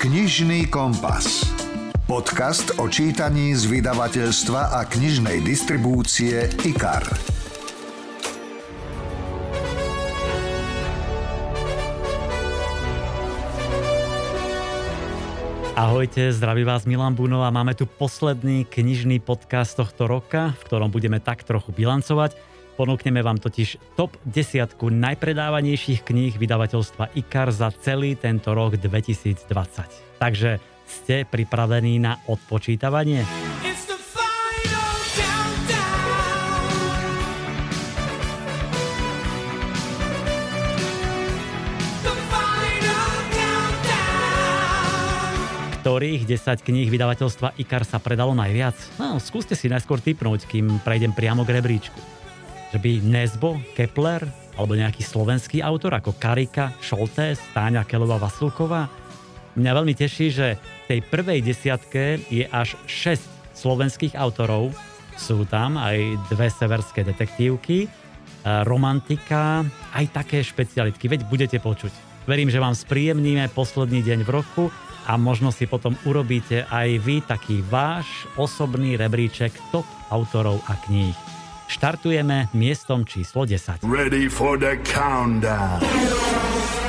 Knižný kompas. Podcast o čítaní z vydavateľstva a knižnej distribúcie IKAR. Ahojte, zdraví vás Milan Buno a máme tu posledný knižný podcast tohto roka, v ktorom budeme tak trochu bilancovať. Ponúkneme vám totiž top desiatku najpredávanejších kníh vydavateľstva IKAR za celý tento rok 2020. Takže ste pripravení na odpočítavanie? ktorých 10 kníh vydavateľstva IKAR sa predalo najviac? No, skúste si najskôr typnúť, kým prejdem priamo k rebríčku že by Nesbo, Kepler alebo nejaký slovenský autor ako Karika, Šoltés, Táňa Kelová Vasilková. Mňa veľmi teší, že v tej prvej desiatke je až 6 slovenských autorov. Sú tam aj dve severské detektívky, e, romantika, aj také špecialitky, veď budete počuť. Verím, že vám spríjemníme posledný deň v roku a možno si potom urobíte aj vy taký váš osobný rebríček top autorov a kníh. Štartujeme miestom číslo 10. Ready for the countdown.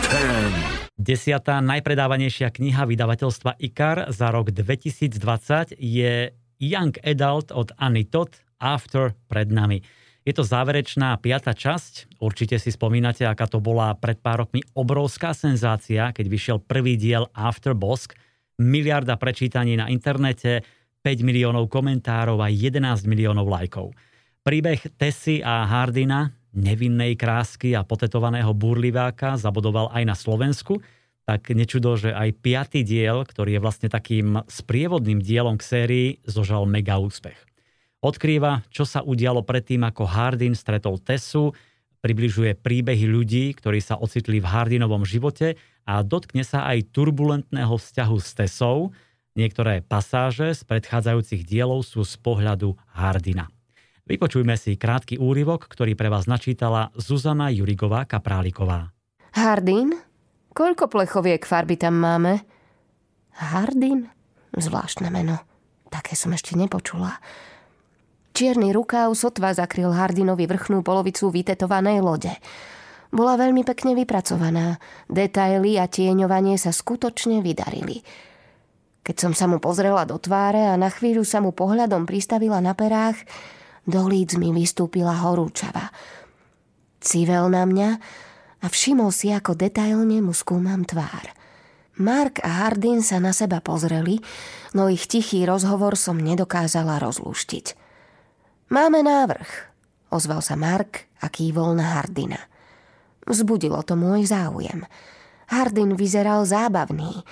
10. Desiatá najpredávanejšia kniha vydavateľstva IKAR za rok 2020 je Young Adult od Anny Todd After pred nami. Je to záverečná piata časť. Určite si spomínate, aká to bola pred pár rokmi obrovská senzácia, keď vyšiel prvý diel After Bosk. Miliarda prečítaní na internete, 5 miliónov komentárov a 11 miliónov lajkov. Príbeh Tessy a Hardina, nevinnej krásky a potetovaného burliváka, zabodoval aj na Slovensku, tak nečudo, že aj piatý diel, ktorý je vlastne takým sprievodným dielom k sérii, zožal mega úspech. Odkrýva, čo sa udialo predtým, ako Hardin stretol Tessu, približuje príbehy ľudí, ktorí sa ocitli v Hardinovom živote a dotkne sa aj turbulentného vzťahu s Tessou. Niektoré pasáže z predchádzajúcich dielov sú z pohľadu Hardina. Vypočujme si krátky úryvok, ktorý pre vás načítala Zuzana Jurigová Kapráliková. Hardin? Koľko plechoviek farby tam máme? Hardin? Zvláštne meno. Také som ešte nepočula. Čierny rukáv sotva zakryl Hardinovi vrchnú polovicu vytetovanej lode. Bola veľmi pekne vypracovaná. Detaily a tieňovanie sa skutočne vydarili. Keď som sa mu pozrela do tváre a na chvíľu sa mu pohľadom pristavila na perách, do líc mi vystúpila horúčava. Civel na mňa a všimol si, ako detailne mu skúmam tvár. Mark a Hardin sa na seba pozreli, no ich tichý rozhovor som nedokázala rozluštiť. Máme návrh, ozval sa Mark a kývol na Hardina. Vzbudilo to môj záujem. Hardin vyzeral zábavný,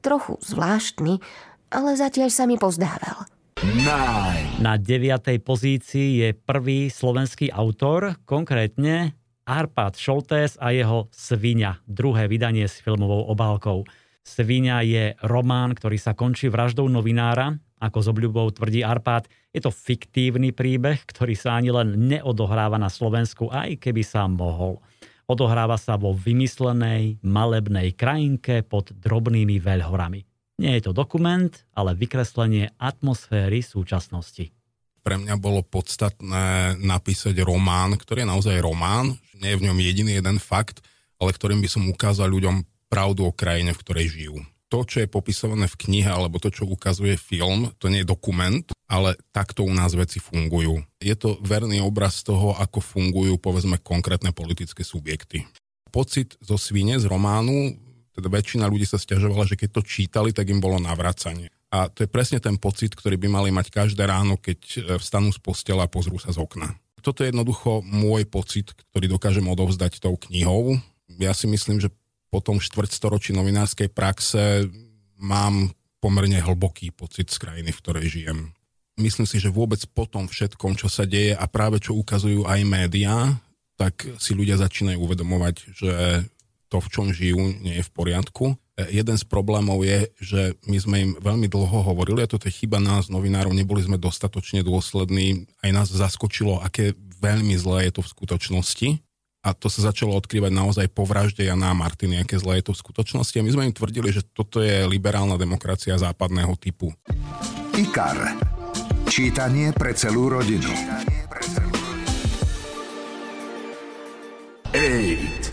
trochu zvláštny, ale zatiaľ sa mi pozdával – Nine. Na deviatej pozícii je prvý slovenský autor, konkrétne Arpad Šoltés a jeho Svinia, druhé vydanie s filmovou obálkou. Svinia je román, ktorý sa končí vraždou novinára, ako s obľubou tvrdí Arpad. Je to fiktívny príbeh, ktorý sa ani len neodohráva na Slovensku, aj keby sa mohol. Odohráva sa vo vymyslenej, malebnej krajinke pod drobnými veľhorami. Nie je to dokument, ale vykreslenie atmosféry súčasnosti. Pre mňa bolo podstatné napísať román, ktorý je naozaj román, nie je v ňom jediný jeden fakt, ale ktorým by som ukázal ľuďom pravdu o krajine, v ktorej žijú. To, čo je popisované v knihe, alebo to, čo ukazuje film, to nie je dokument, ale takto u nás veci fungujú. Je to verný obraz toho, ako fungujú, povedzme, konkrétne politické subjekty. Pocit zo svine z románu teda väčšina ľudí sa stiažovala, že keď to čítali, tak im bolo navracanie. A to je presne ten pocit, ktorý by mali mať každé ráno, keď e, vstanú z postela a pozrú sa z okna. Toto je jednoducho môj pocit, ktorý dokážem odovzdať tou knihou. Ja si myslím, že po tom štvrtstoročí novinárskej praxe mám pomerne hlboký pocit z krajiny, v ktorej žijem. Myslím si, že vôbec po tom všetkom, čo sa deje a práve čo ukazujú aj médiá, tak si ľudia začínajú uvedomovať, že to, v čom žijú, nie je v poriadku. E, jeden z problémov je, že my sme im veľmi dlho hovorili, a toto je chyba nás, novinárov, neboli sme dostatočne dôslední, aj nás zaskočilo, aké veľmi zlé je to v skutočnosti. a to sa začalo odkrývať naozaj po vražde Jana a Martiny, aké zlé je to v skutočnosti. A my sme im tvrdili, že toto je liberálna demokracia západného typu. IKAR. Čítanie pre celú rodinu.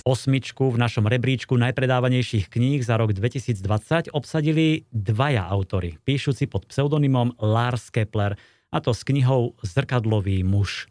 Osmičku v našom rebríčku najpredávanejších kníh za rok 2020 obsadili dvaja autory, píšuci pod pseudonymom Lars Kepler, a to s knihou Zrkadlový muž.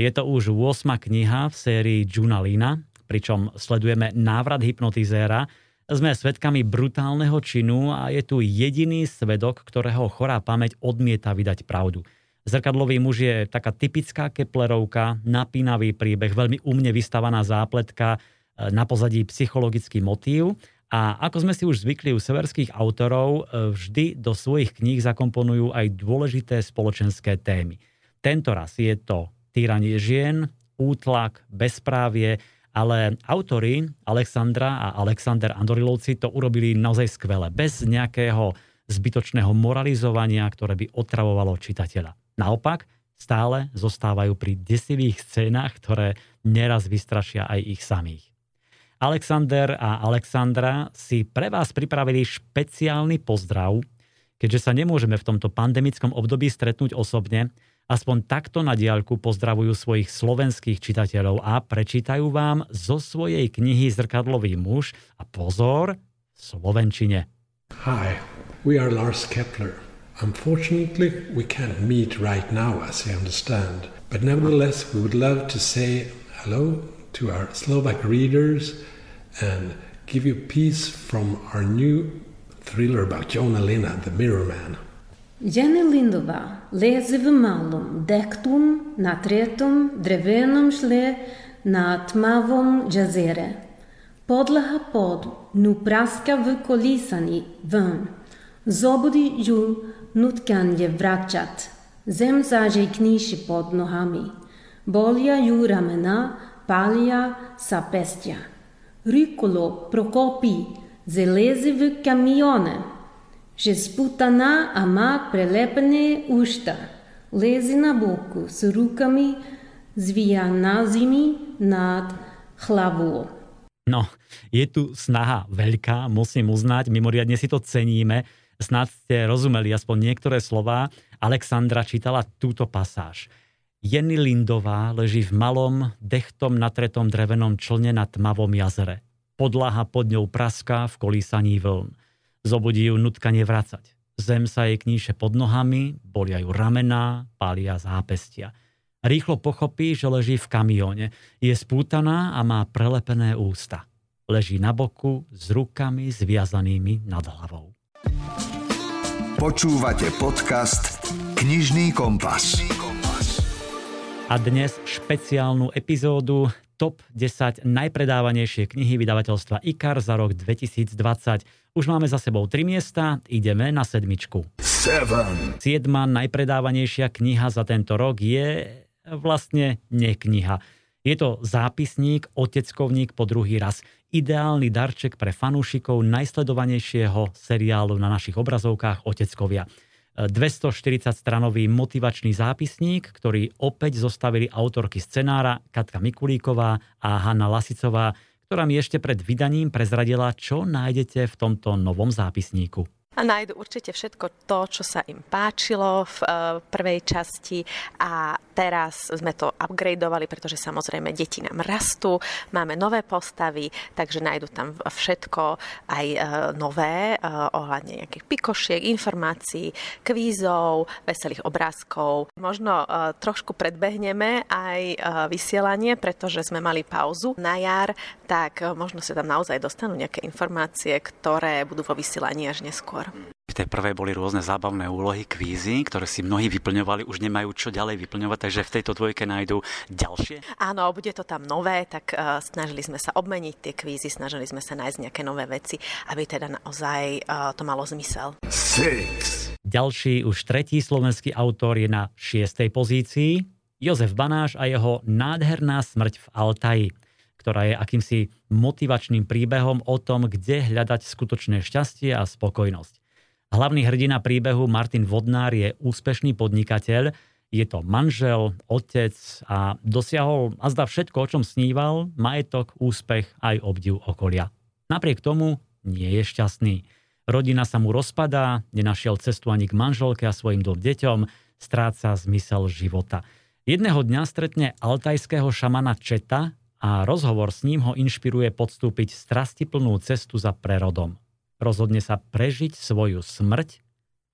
Je to už 8. kniha v sérii Junalina, pričom sledujeme návrat hypnotizéra. Sme svedkami brutálneho činu a je tu jediný svedok, ktorého chorá pamäť odmieta vydať pravdu. Zrkadlový muž je taká typická Keplerovka, napínavý príbeh, veľmi umne vystavaná zápletka, na pozadí psychologický motív. A ako sme si už zvykli u severských autorov, e, vždy do svojich kníh zakomponujú aj dôležité spoločenské témy. Tento raz je to týranie žien, útlak, bezprávie, ale autory Alexandra a Alexander Andorilovci to urobili naozaj skvele, bez nejakého zbytočného moralizovania, ktoré by otravovalo čitateľa. Naopak, stále zostávajú pri desivých scénach, ktoré neraz vystrašia aj ich samých. Alexander a Alexandra si pre vás pripravili špeciálny pozdrav, keďže sa nemôžeme v tomto pandemickom období stretnúť osobne, aspoň takto na diaľku pozdravujú svojich slovenských čitateľov a prečítajú vám zo svojej knihy Zrkadlový muž a pozor, slovenčine. Hi, we are Lars Kepler. Unfortunately, we can't meet right now, as I understand. But nevertheless, we would love to say hello to our Slovak readers and give you peace from our new thriller about Jonah Lina, the Mirror Man. Jenny Lindova leze v malom dektum na tretom drevenom šle na tmavom jazere. Podlaha pod nu praska v kolísaní ven. Zobudi ju nutkanje vraćat. Zem zaže kniši pod nohami. Bolja ju ramena, palja sa pestja. Prokopi, zelezi v kamione. Že sputana a má prelepene ušta. Lezi na boku s rukami zvijanazimi nad hlavou. No, je tu snaha veľká, musím uznať, mimoriadne si to ceníme Snad ste rozumeli aspoň niektoré slova. Alexandra čítala túto pasáž. Jenny Lindová leží v malom, dechtom natretom drevenom člne na tmavom jazere. Podlaha pod ňou praská v kolísaní vln. Zobudí ju nutkanie vracať. Zem sa jej kníše pod nohami, bolia ju ramená, pália zápestia. Rýchlo pochopí, že leží v kamióne. Je spútaná a má prelepené ústa. Leží na boku s rukami zviazanými nad hlavou. Počúvate podcast Knižný kompas. A dnes špeciálnu epizódu Top 10 najpredávanejšie knihy vydavateľstva IKAR za rok 2020. Už máme za sebou tri miesta, ideme na sedmičku. Seven. Siedma najpredávanejšia kniha za tento rok je vlastne nekniha. Je to zápisník, oteckovník po druhý raz ideálny darček pre fanúšikov najsledovanejšieho seriálu na našich obrazovkách Oteckovia. 240-stranový motivačný zápisník, ktorý opäť zostavili autorky scenára Katka Mikulíková a Hanna Lasicová, ktorá mi ešte pred vydaním prezradila, čo nájdete v tomto novom zápisníku a nájdu určite všetko to, čo sa im páčilo v uh, prvej časti a teraz sme to upgradeovali, pretože samozrejme deti nám rastú, máme nové postavy, takže nájdu tam všetko aj uh, nové uh, ohľadne nejakých pikošiek, informácií, kvízov, veselých obrázkov. Možno trošku predbehneme aj vysielanie, pretože sme mali pauzu na jar, tak možno sa tam naozaj dostanú nejaké informácie, ktoré budú vo vysielaní až neskôr skôr. V tej prvej boli rôzne zábavné úlohy, kvízy, ktoré si mnohí vyplňovali, už nemajú čo ďalej vyplňovať, takže v tejto dvojke nájdú ďalšie? Áno, bude to tam nové, tak uh, snažili sme sa obmeniť tie kvízy, snažili sme sa nájsť nejaké nové veci, aby teda naozaj uh, to malo zmysel. Six. Ďalší, už tretí slovenský autor je na šiestej pozícii. Jozef Banáš a jeho nádherná smrť v Altaji ktorá je akýmsi motivačným príbehom o tom, kde hľadať skutočné šťastie a spokojnosť. Hlavný hrdina príbehu Martin Vodnár je úspešný podnikateľ, Je to manžel, otec a dosiahol a zdá všetko, o čom sníval, majetok, úspech aj obdiv okolia. Napriek tomu nie je šťastný. Rodina sa mu rozpadá, nenašiel cestu ani k manželke a svojim dvom deťom, stráca zmysel života. Jedného dňa stretne altajského šamana Četa a rozhovor s ním ho inšpiruje podstúpiť strastiplnú cestu za prerodom. Rozhodne sa prežiť svoju smrť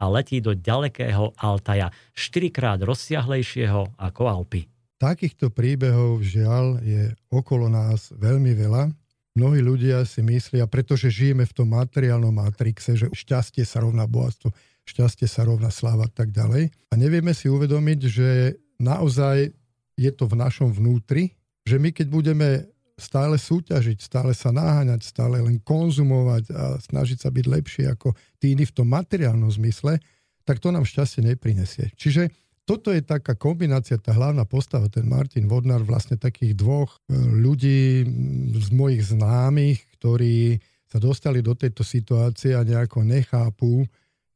a letí do ďalekého Altaja, štyrikrát rozsiahlejšieho ako Alpy. Takýchto príbehov žiaľ je okolo nás veľmi veľa. Mnohí ľudia si myslia, pretože žijeme v tom materiálnom matrixe, že šťastie sa rovná bohatstvo, šťastie sa rovná sláva a tak ďalej. A nevieme si uvedomiť, že naozaj je to v našom vnútri, že my keď budeme stále súťažiť, stále sa naháňať, stále len konzumovať a snažiť sa byť lepšie ako tí iní v tom materiálnom zmysle, tak to nám šťastie neprinesie. Čiže toto je taká kombinácia, tá hlavná postava, ten Martin Vodnar, vlastne takých dvoch e, ľudí z mojich známych, ktorí sa dostali do tejto situácie a nejako nechápu,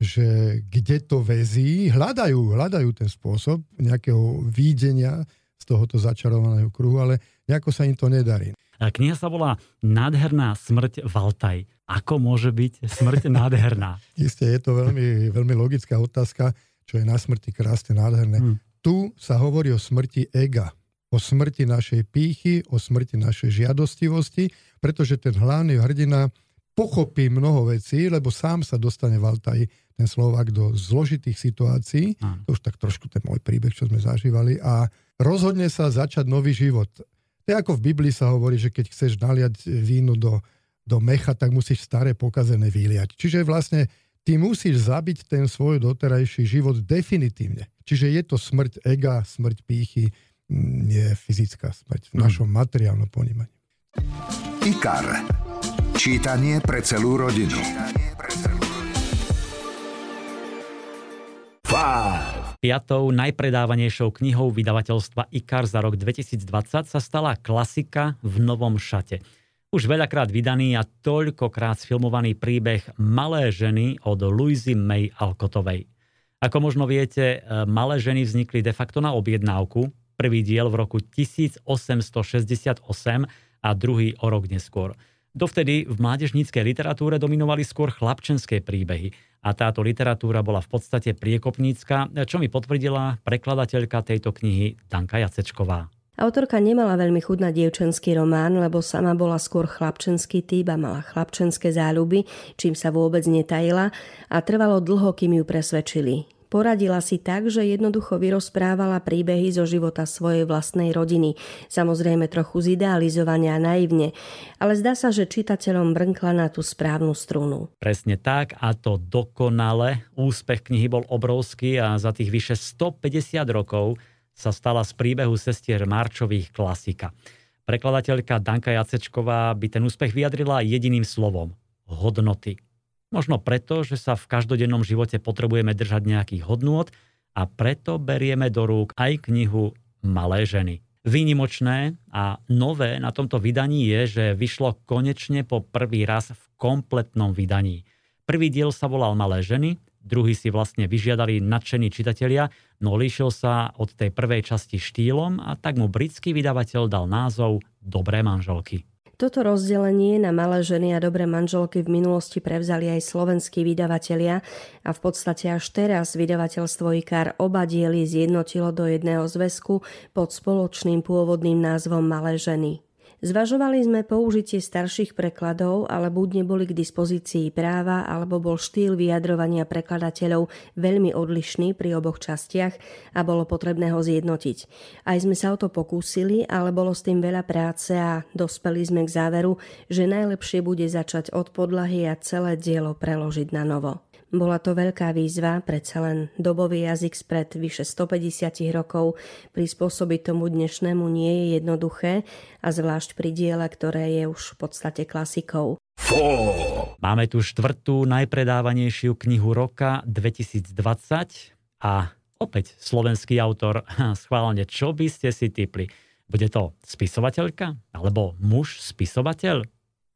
že kde to vezí, hľadajú, hľadajú ten spôsob nejakého výdenia z tohoto začarovaného kruhu, ale nejako sa im to nedarí. Kniha sa volá Nádherná smrť Valtaj. Ako môže byť smrť nádherná? Isté, je to veľmi, veľmi logická otázka, čo je na smrti krásne nádherné. Hmm. Tu sa hovorí o smrti ega, o smrti našej pýchy, o smrti našej žiadostivosti, pretože ten hlavný hrdina pochopí mnoho vecí, lebo sám sa dostane v Altaji, ten Slovak, do zložitých situácií. Hmm. To už tak trošku ten môj príbeh, čo sme zažívali. A rozhodne sa začať nový život. To je ako v Biblii sa hovorí, že keď chceš naliať vínu do, do mecha, tak musíš staré pokazené vyliať. Čiže vlastne ty musíš zabiť ten svoj doterajší život definitívne. Čiže je to smrť ega, smrť pýchy, nie fyzická smrť v našom materiálnom ponímaní. IKAR. Čítanie pre celú rodinu. Piatou najpredávanejšou knihou vydavateľstva IKAR za rok 2020 sa stala klasika v novom šate. Už veľakrát vydaný a toľkokrát sfilmovaný príbeh Malé ženy od Louisy May Alcotovej. Ako možno viete, e, Malé ženy vznikli de facto na objednávku. Prvý diel v roku 1868 a druhý o rok neskôr. Dovtedy v mládežníckej literatúre dominovali skôr chlapčenské príbehy a táto literatúra bola v podstate priekopnícka, čo mi potvrdila prekladateľka tejto knihy Danka Jacečková. Autorka nemala veľmi chuť na dievčenský román, lebo sama bola skôr chlapčenský typ a mala chlapčenské záľuby, čím sa vôbec netajila a trvalo dlho, kým ju presvedčili. Poradila si tak, že jednoducho vyrozprávala príbehy zo života svojej vlastnej rodiny. Samozrejme trochu zidealizovane a naivne, ale zdá sa, že čitateľom brnkla na tú správnu strunu. Presne tak a to dokonale. Úspech knihy bol obrovský a za tých vyše 150 rokov sa stala z príbehu sestier Marčových klasika. Prekladateľka Danka Jacečková by ten úspech vyjadrila jediným slovom. Hodnoty. Možno preto, že sa v každodennom živote potrebujeme držať nejakých hodnôt a preto berieme do rúk aj knihu Malé ženy. Výnimočné a nové na tomto vydaní je, že vyšlo konečne po prvý raz v kompletnom vydaní. Prvý diel sa volal Malé ženy, druhý si vlastne vyžiadali nadšení čitatelia, no líšil sa od tej prvej časti štýlom a tak mu britský vydavateľ dal názov Dobré manželky. Toto rozdelenie na malé ženy a dobré manželky v minulosti prevzali aj slovenskí vydavatelia a v podstate až teraz vydavateľstvo IKAR oba diely zjednotilo do jedného zväzku pod spoločným pôvodným názvom Malé ženy. Zvažovali sme použitie starších prekladov, ale buď neboli k dispozícii práva, alebo bol štýl vyjadrovania prekladateľov veľmi odlišný pri oboch častiach a bolo potrebné ho zjednotiť. Aj sme sa o to pokúsili, ale bolo s tým veľa práce a dospeli sme k záveru, že najlepšie bude začať od podlahy a celé dielo preložiť na novo. Bola to veľká výzva, predsa len dobový jazyk spred vyše 150 rokov prispôsobiť tomu dnešnému nie je jednoduché a zvlášť pri diele, ktoré je už v podstate klasikou. Máme tu štvrtú najpredávanejšiu knihu roka 2020 a opäť slovenský autor. Schválne, čo by ste si typli? Bude to spisovateľka? Alebo muž spisovateľ?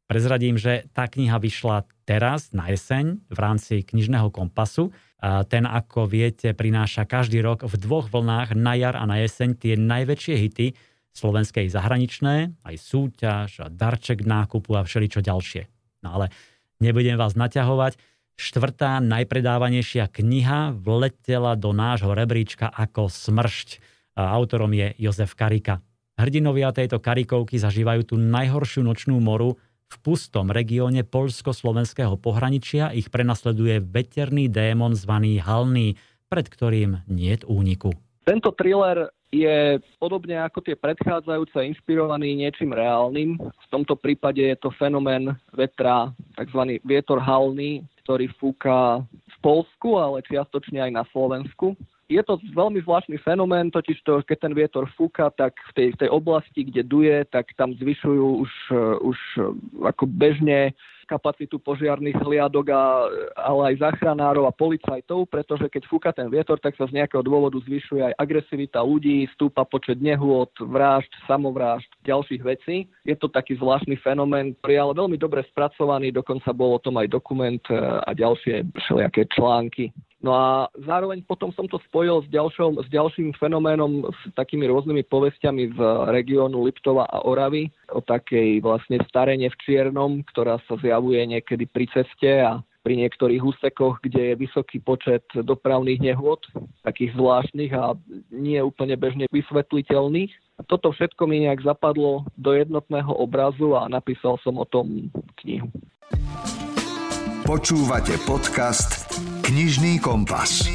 Prezradím, že tá kniha vyšla teraz na jeseň v rámci knižného kompasu. Ten, ako viete, prináša každý rok v dvoch vlnách na jar a na jeseň tie najväčšie hity slovenskej zahraničné, aj súťaž, a darček nákupu a všeličo ďalšie. No ale nebudem vás naťahovať. Štvrtá najpredávanejšia kniha vletela do nášho rebríčka ako smršť. Autorom je Jozef Karika. Hrdinovia tejto karikovky zažívajú tú najhoršiu nočnú moru, v pustom regióne poľsko-slovenského pohraničia ich prenasleduje veterný démon zvaný Halný, pred ktorým niet úniku. Tento thriller je podobne ako tie predchádzajúce inšpirovaný niečím reálnym. V tomto prípade je to fenomén vetra, tzv. vietor halný, ktorý fúka v Polsku, ale čiastočne aj na Slovensku je to veľmi zvláštny fenomén, totiž to, keď ten vietor fúka, tak v tej, v tej oblasti, kde duje, tak tam zvyšujú už, eh, už eh, ako bežne kapacitu požiarných hliadok, a, ale aj záchranárov a policajtov, pretože keď fúka ten vietor, tak sa z nejakého dôvodu zvyšuje aj agresivita ľudí, stúpa počet nehôd, vražd, samovrážd, ďalších vecí. Je to taký zvláštny fenomén, ktorý je ale veľmi dobre spracovaný, dokonca bol o tom aj dokument eh, a ďalšie všelijaké články. No a zároveň potom som to spojil s, ďalšou, s ďalším fenoménom, s takými rôznymi povestiami z regiónu Liptova a Oravy, o takej vlastne starene v Čiernom, ktorá sa zjavuje niekedy pri ceste a pri niektorých úsekoch, kde je vysoký počet dopravných nehôd, takých zvláštnych a nie úplne bežne vysvetliteľných. Toto všetko mi nejak zapadlo do jednotného obrazu a napísal som o tom knihu. Počúvate podcast Knižný kompas.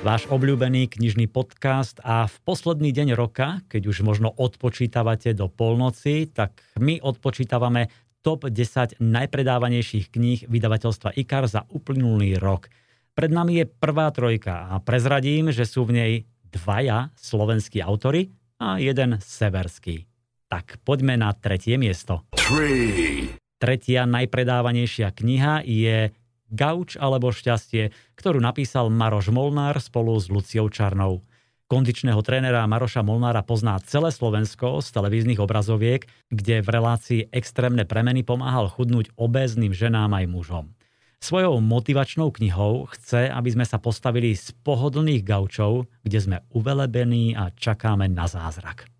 Váš obľúbený knižný podcast a v posledný deň roka, keď už možno odpočítavate do polnoci, tak my odpočítavame top 10 najpredávanejších kníh vydavateľstva IKAR za uplynulý rok. Pred nami je prvá trojka a prezradím, že sú v nej dvaja slovenskí autory a jeden severský. Tak poďme na tretie miesto. Three. Tretia najpredávanejšia kniha je Gauč alebo šťastie, ktorú napísal Maroš Molnár spolu s Luciou Čarnou. Kondičného trénera Maroša Molnára pozná celé Slovensko z televíznych obrazoviek, kde v relácii extrémne premeny pomáhal chudnúť obézným ženám aj mužom. Svojou motivačnou knihou chce, aby sme sa postavili z pohodlných gaučov, kde sme uvelebení a čakáme na zázrak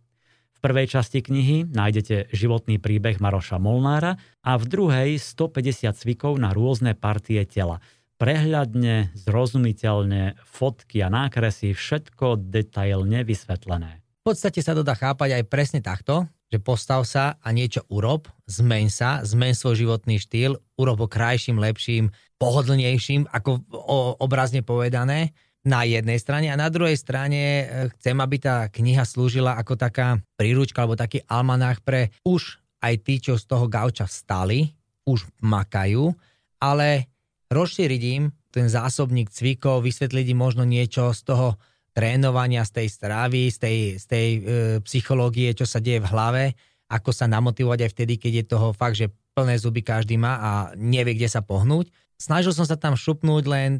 prvej časti knihy nájdete životný príbeh Maroša Molnára a v druhej 150 cvikov na rôzne partie tela. Prehľadne, zrozumiteľne, fotky a nákresy, všetko detailne vysvetlené. V podstate sa to dá chápať aj presne takto, že postav sa a niečo urob, zmeň sa, zmeň svoj životný štýl, urob ho krajším, lepším, pohodlnejším, ako obrazne povedané na jednej strane a na druhej strane e, chcem, aby tá kniha slúžila ako taká príručka alebo taký almanách pre už aj tí, čo z toho gauča vstali, už makajú, ale rozšíriť im ten zásobník cvikov, vysvetliť im možno niečo z toho trénovania, z tej stravy, z tej, z tej e, psychológie, čo sa deje v hlave, ako sa namotivovať aj vtedy, keď je toho fakt, že plné zuby každý má a nevie, kde sa pohnúť. Snažil som sa tam šupnúť len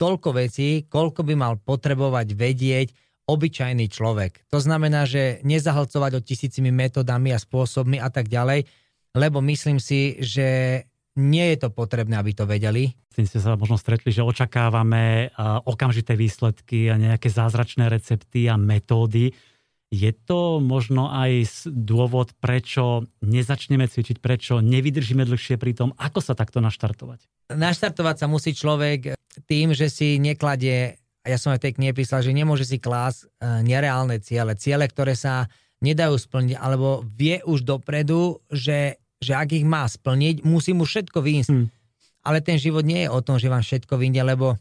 toľko vecí, koľko by mal potrebovať vedieť obyčajný človek. To znamená, že nezahlcovať o tisícimi metodami a spôsobmi a tak ďalej, lebo myslím si, že nie je to potrebné, aby to vedeli. Ste sa možno stretli, že očakávame okamžité výsledky a nejaké zázračné recepty a metódy. Je to možno aj dôvod, prečo nezačneme cvičiť, prečo nevydržíme dlhšie pri tom, ako sa takto naštartovať? Naštartovať sa musí človek tým, že si nekladie, a ja som aj tej knihe písal, že nemôže si klásť e, nereálne ciele, ciele, ktoré sa nedajú splniť, alebo vie už dopredu, že, že ak ich má splniť, musí mu všetko výjsť. Hmm. Ale ten život nie je o tom, že vám všetko vyjde, lebo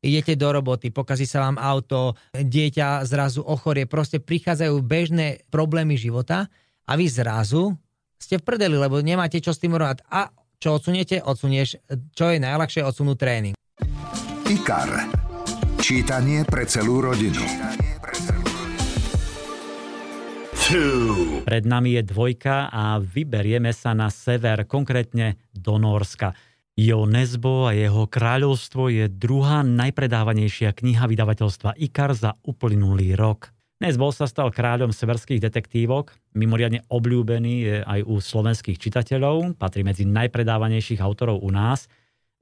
idete do roboty, pokazí sa vám auto, dieťa zrazu ochorie, proste prichádzajú bežné problémy života a vy zrazu ste v prdeli, lebo nemáte čo s tým robiť. A čo odsuniete? Odsunieš, čo je najľahšie, odsunúť tréning. IKAR. Čítanie pre celú rodinu. Pred nami je dvojka a vyberieme sa na sever, konkrétne do Norska. Jo Nesbo a jeho kráľovstvo je druhá najpredávanejšia kniha vydavateľstva IKAR za uplynulý rok. Nesbo sa stal kráľom severských detektívok, mimoriadne obľúbený je aj u slovenských čitateľov, patrí medzi najpredávanejších autorov u nás.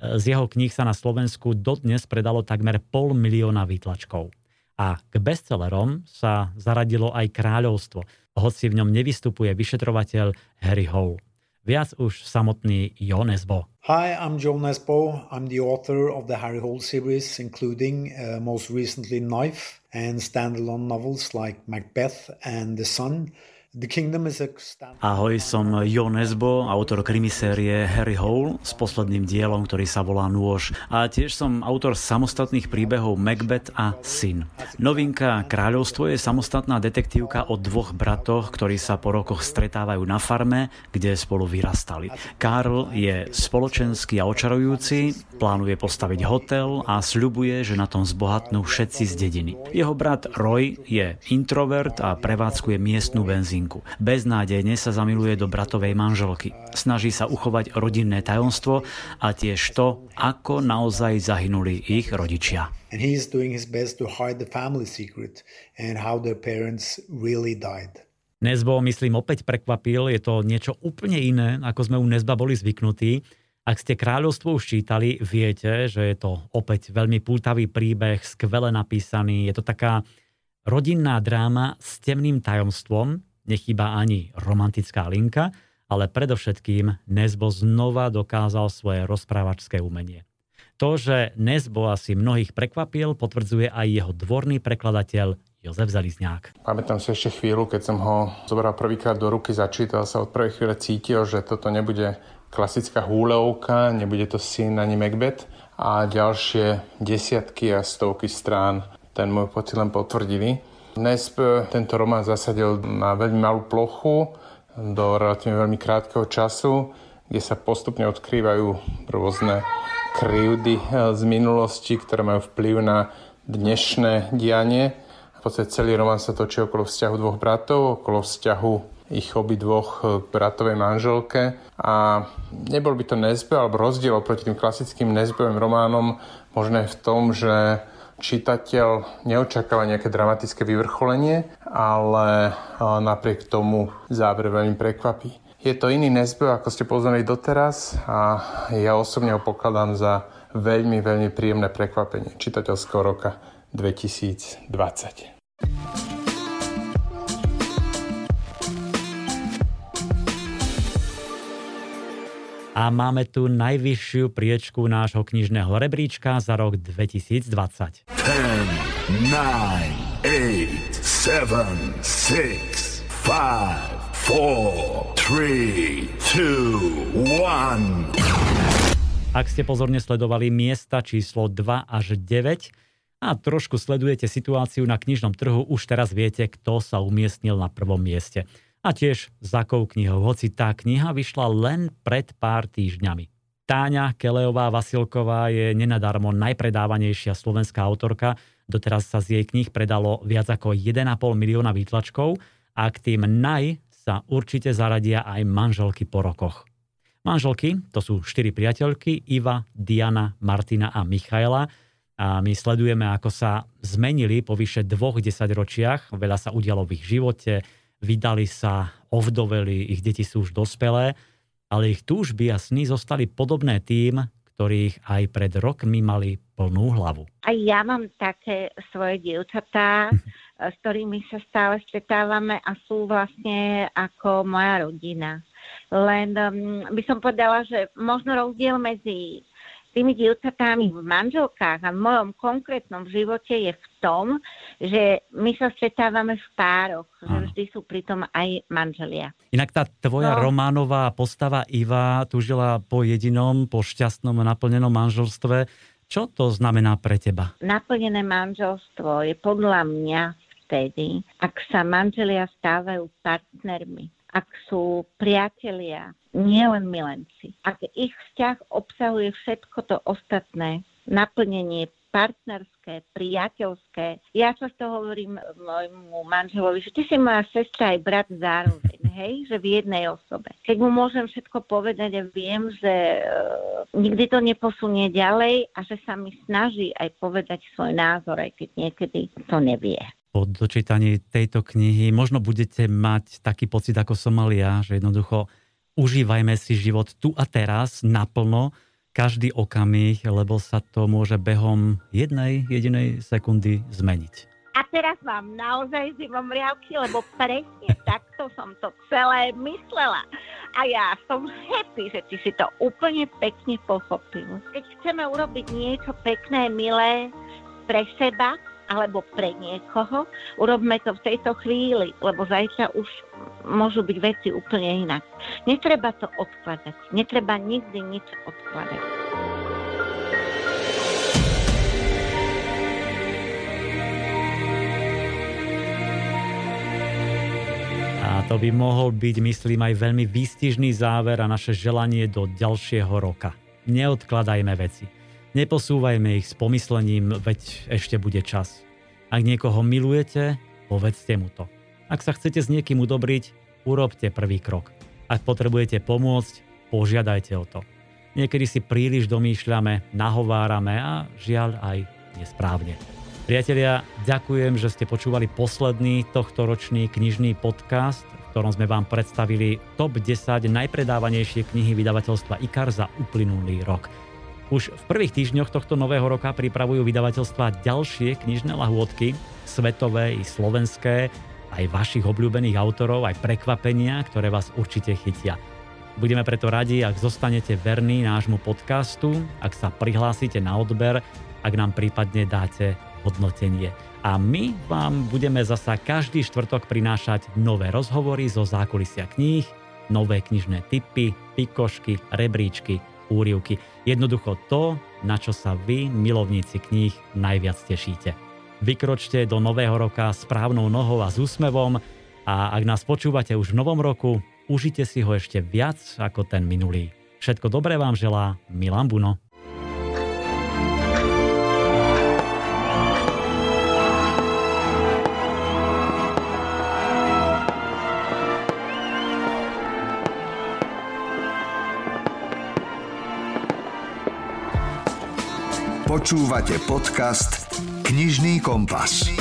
Z jeho kníh sa na Slovensku dodnes predalo takmer pol milióna výtlačkov. A k bestsellerom sa zaradilo aj kráľovstvo, hoci v ňom nevystupuje vyšetrovateľ Harry Hole. Viac už samotný Jo Nesbo. Hi, I'm Joe Nesbo. I'm the author of the Harry Hole series, including uh, most recently Knife and standalone novels like Macbeth and The Sun. Ahoj, som Jo Nesbo, autor krimisérie Harry Hole s posledným dielom, ktorý sa volá Nôž. A tiež som autor samostatných príbehov Macbeth a Syn. Novinka Kráľovstvo je samostatná detektívka o dvoch bratoch, ktorí sa po rokoch stretávajú na farme, kde spolu vyrastali. Karl je spoločenský a očarujúci, plánuje postaviť hotel a sľubuje, že na tom zbohatnú všetci z dediny. Jeho brat Roy je introvert a prevádzkuje miestnu benzín rodinku. Beznádejne sa zamiluje do bratovej manželky. Snaží sa uchovať rodinné tajomstvo a tiež to, ako naozaj zahynuli ich rodičia. And he's doing his best to hide the family secret and how their parents really died. Nezbo, myslím, opäť prekvapil. Je to niečo úplne iné, ako sme u Nezba boli zvyknutí. Ak ste kráľovstvo už čítali, viete, že je to opäť veľmi pútavý príbeh, skvele napísaný. Je to taká rodinná dráma s temným tajomstvom, Nechýba ani romantická linka, ale predovšetkým Nesbo znova dokázal svoje rozprávačské umenie. To, že Nesbo asi mnohých prekvapil, potvrdzuje aj jeho dvorný prekladateľ Jozef Zalizňák. Pamätám si ešte chvíľu, keď som ho zobral prvýkrát do ruky, začítal sa od prvej chvíle cítil, že toto nebude klasická húleovka, nebude to syn ani Macbeth a ďalšie desiatky a stovky strán ten môj pocit len potvrdili. Dnes tento román zasadil na veľmi malú plochu do relatívne veľmi krátkeho času, kde sa postupne odkrývajú rôzne krivdy eh, z minulosti, ktoré majú vplyv na dnešné dianie. V podstate celý román sa točí okolo vzťahu dvoch bratov, okolo vzťahu ich obidvoch eh, bratovej manželke a nebol by to nezbe alebo rozdiel oproti tým klasickým nezbevým románom možné v tom, že čitateľ neočakáva nejaké dramatické vyvrcholenie, ale napriek tomu záver veľmi prekvapí. Je to iný nezbev, ako ste poznali doteraz a ja osobne ho pokladám za veľmi, veľmi príjemné prekvapenie čitateľského roka 2020. a máme tu najvyššiu priečku nášho knižného rebríčka za rok 2020. 10, 9, 8, 7, 6, 5, 4, 3, 2, 1. Ak ste pozorne sledovali miesta číslo 2 až 9 a trošku sledujete situáciu na knižnom trhu, už teraz viete, kto sa umiestnil na prvom mieste a tiež za akou knihou, hoci tá kniha vyšla len pred pár týždňami. Táňa Kelejová Vasilková je nenadarmo najpredávanejšia slovenská autorka. Doteraz sa z jej kníh predalo viac ako 1,5 milióna výtlačkov a k tým naj sa určite zaradia aj manželky po rokoch. Manželky, to sú štyri priateľky, Iva, Diana, Martina a Michaela. A my sledujeme, ako sa zmenili po vyše dvoch desaťročiach. Veľa sa udialo v ich živote, vydali sa, ovdoveli, ich deti sú už dospelé, ale ich túžby a sny zostali podobné tým, ktorých aj pred rokmi mali plnú hlavu. A ja mám také svoje dievčatá, s ktorými sa stále stretávame a sú vlastne ako moja rodina. Len um, by som povedala, že možno rozdiel medzi tými dievčatami v manželkách a v mojom konkrétnom živote je v tom, že my sa stretávame v pároch, že vždy sú pritom aj manželia. Inak tá tvoja no. románová postava Iva tužila po jedinom, po šťastnom naplnenom manželstve. Čo to znamená pre teba? Naplnené manželstvo je podľa mňa vtedy, ak sa manželia stávajú partnermi ak sú priatelia, nielen milenci. Ak ich vzťah obsahuje všetko to ostatné, naplnenie partnerské, priateľské. Ja často hovorím môjmu manželovi, že ty si moja sestra aj brat zároveň, hej, že v jednej osobe. Keď mu môžem všetko povedať a viem, že uh, nikdy to neposunie ďalej a že sa mi snaží aj povedať svoj názor, aj keď niekedy to nevie. Po dočítaní tejto knihy. Možno budete mať taký pocit, ako som mal ja, že jednoducho užívajme si život tu a teraz naplno, každý okamih, lebo sa to môže behom jednej jedinej sekundy zmeniť. A teraz mám naozaj zimom riavky, lebo presne takto som to celé myslela. A ja som happy, že ty si to úplne pekne pochopil. Keď chceme urobiť niečo pekné, milé pre seba, alebo pre niekoho, urobme to v tejto chvíli, lebo zajtra už môžu byť veci úplne inak. Netreba to odkladať. Netreba nikdy nič odkladať. A to by mohol byť, myslím, aj veľmi výstižný záver a naše želanie do ďalšieho roka. Neodkladajme veci Neposúvajme ich s pomyslením, veď ešte bude čas. Ak niekoho milujete, povedzte mu to. Ak sa chcete s niekým udobriť, urobte prvý krok. Ak potrebujete pomôcť, požiadajte o to. Niekedy si príliš domýšľame, nahovárame a žiaľ aj nesprávne. Priatelia, ďakujem, že ste počúvali posledný tohto ročný knižný podcast, v ktorom sme vám predstavili top 10 najpredávanejšie knihy vydavateľstva IKAR za uplynulý rok. Už v prvých týždňoch tohto nového roka pripravujú vydavateľstva ďalšie knižné lahôdky, svetové i slovenské, aj vašich obľúbených autorov, aj prekvapenia, ktoré vás určite chytia. Budeme preto radi, ak zostanete verní nášmu podcastu, ak sa prihlásite na odber, ak nám prípadne dáte hodnotenie. A my vám budeme zasa každý štvrtok prinášať nové rozhovory zo zákulisia kníh, nové knižné typy, pikošky, rebríčky, úrivky. Jednoducho to, na čo sa vy, milovníci kníh, najviac tešíte. Vykročte do nového roka správnou nohou a s úsmevom a ak nás počúvate už v novom roku, užite si ho ešte viac ako ten minulý. Všetko dobré vám želá Milan Buno. Počúvate podcast Knižný kompas.